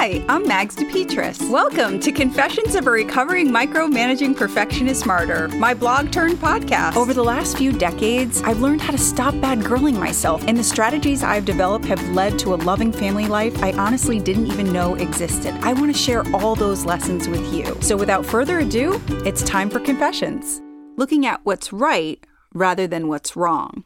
Hi, I'm Mags DePetris. Welcome to Confessions of a Recovering Micromanaging Perfectionist Martyr, my blog turned podcast. Over the last few decades, I've learned how to stop bad girling myself, and the strategies I've developed have led to a loving family life I honestly didn't even know existed. I want to share all those lessons with you. So without further ado, it's time for Confessions. Looking at what's right rather than what's wrong.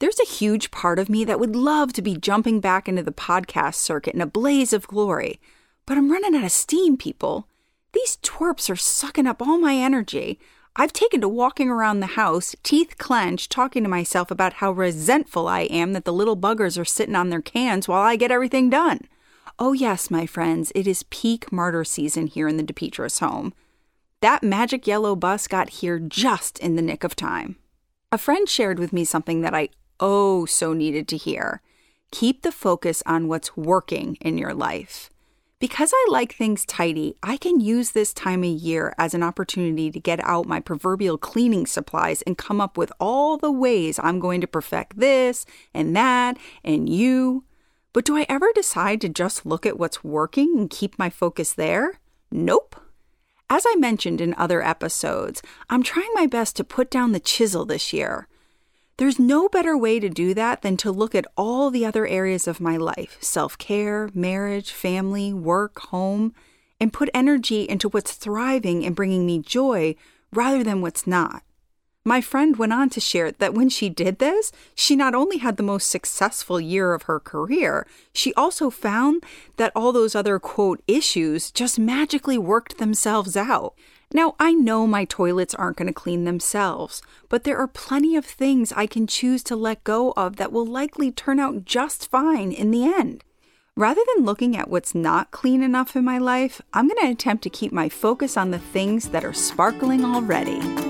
There's a huge part of me that would love to be jumping back into the podcast circuit in a blaze of glory, but I'm running out of steam, people. These twerps are sucking up all my energy. I've taken to walking around the house, teeth clenched, talking to myself about how resentful I am that the little buggers are sitting on their cans while I get everything done. Oh, yes, my friends, it is peak martyr season here in the DePetris home. That magic yellow bus got here just in the nick of time. A friend shared with me something that I oh so needed to hear. Keep the focus on what's working in your life. Because I like things tidy, I can use this time of year as an opportunity to get out my proverbial cleaning supplies and come up with all the ways I'm going to perfect this and that and you. But do I ever decide to just look at what's working and keep my focus there? Nope. As I mentioned in other episodes, I'm trying my best to put down the chisel this year. There's no better way to do that than to look at all the other areas of my life self care, marriage, family, work, home and put energy into what's thriving and bringing me joy rather than what's not. My friend went on to share that when she did this, she not only had the most successful year of her career, she also found that all those other quote issues just magically worked themselves out. Now, I know my toilets aren't going to clean themselves, but there are plenty of things I can choose to let go of that will likely turn out just fine in the end. Rather than looking at what's not clean enough in my life, I'm going to attempt to keep my focus on the things that are sparkling already.